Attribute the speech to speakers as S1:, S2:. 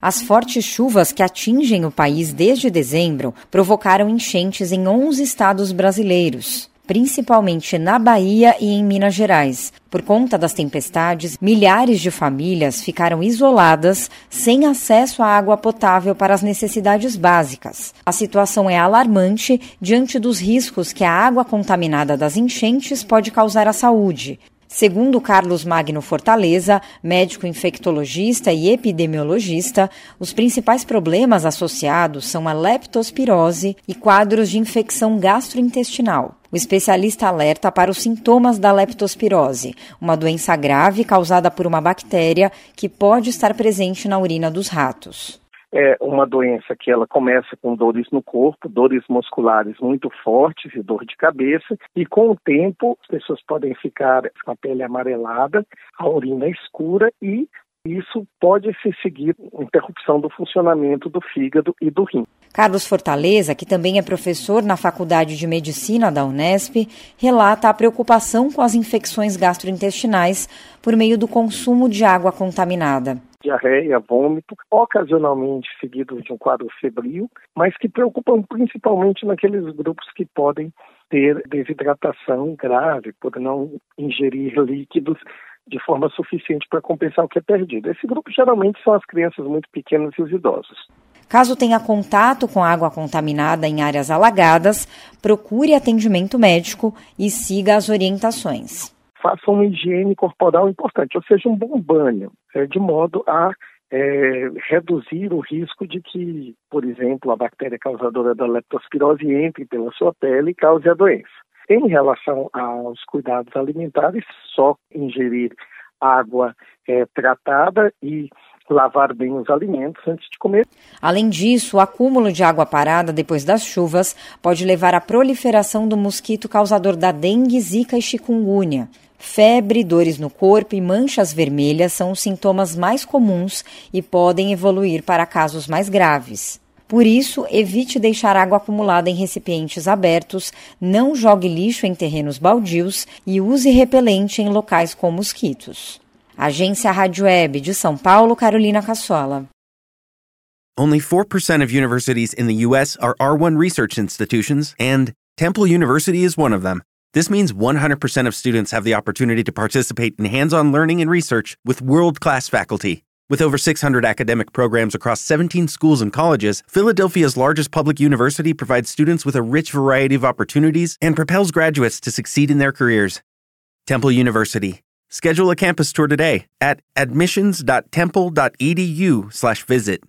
S1: As fortes chuvas que atingem o país desde dezembro provocaram enchentes em 11 estados brasileiros principalmente na Bahia e em Minas Gerais. Por conta das tempestades, milhares de famílias ficaram isoladas, sem acesso à água potável para as necessidades básicas. A situação é alarmante diante dos riscos que a água contaminada das enchentes pode causar à saúde. Segundo Carlos Magno Fortaleza, médico infectologista e epidemiologista, os principais problemas associados são a leptospirose e quadros de infecção gastrointestinal. O especialista alerta para os sintomas da leptospirose, uma doença grave causada por uma bactéria que pode estar presente na urina dos ratos
S2: é uma doença que ela começa com dores no corpo, dores musculares muito fortes e dor de cabeça, e com o tempo as pessoas podem ficar com a pele amarelada, a urina escura e isso pode se seguir interrupção do funcionamento do fígado e do rim.
S1: Carlos Fortaleza, que também é professor na Faculdade de Medicina da Unesp, relata a preocupação com as infecções gastrointestinais por meio do consumo de água contaminada
S2: diarreia, vômito, ocasionalmente seguidos de um quadro febril, mas que preocupam principalmente naqueles grupos que podem ter desidratação grave por não ingerir líquidos de forma suficiente para compensar o que é perdido. Esse grupo geralmente são as crianças muito pequenas e os idosos.
S1: Caso tenha contato com água contaminada em áreas alagadas, procure atendimento médico e siga as orientações
S2: faça uma higiene corporal importante, ou seja, um bom banho, é, de modo a é, reduzir o risco de que, por exemplo, a bactéria causadora da leptospirose entre pela sua pele e cause a doença. Em relação aos cuidados alimentares, só ingerir água é, tratada e lavar bem os alimentos antes de comer.
S1: Além disso, o acúmulo de água parada depois das chuvas pode levar à proliferação do mosquito causador da dengue, zika e chikungunya. Febre, dores no corpo e manchas vermelhas são os sintomas mais comuns e podem evoluir para casos mais graves. Por isso, evite deixar água acumulada em recipientes abertos, não jogue lixo em terrenos baldios e use repelente em locais com mosquitos. Agência Rádio Web de São Paulo, Carolina Cassola.
S3: Only 4% of universities in the US are R1 research institutions and Temple University is one of them. This means 100% of students have the opportunity to participate in hands on learning and research with world class faculty. With over 600 academic programs across 17 schools and colleges, Philadelphia's largest public university provides students with a rich variety of opportunities and propels graduates to succeed in their careers. Temple University. Schedule a campus tour today at admissions.temple.edu/visit.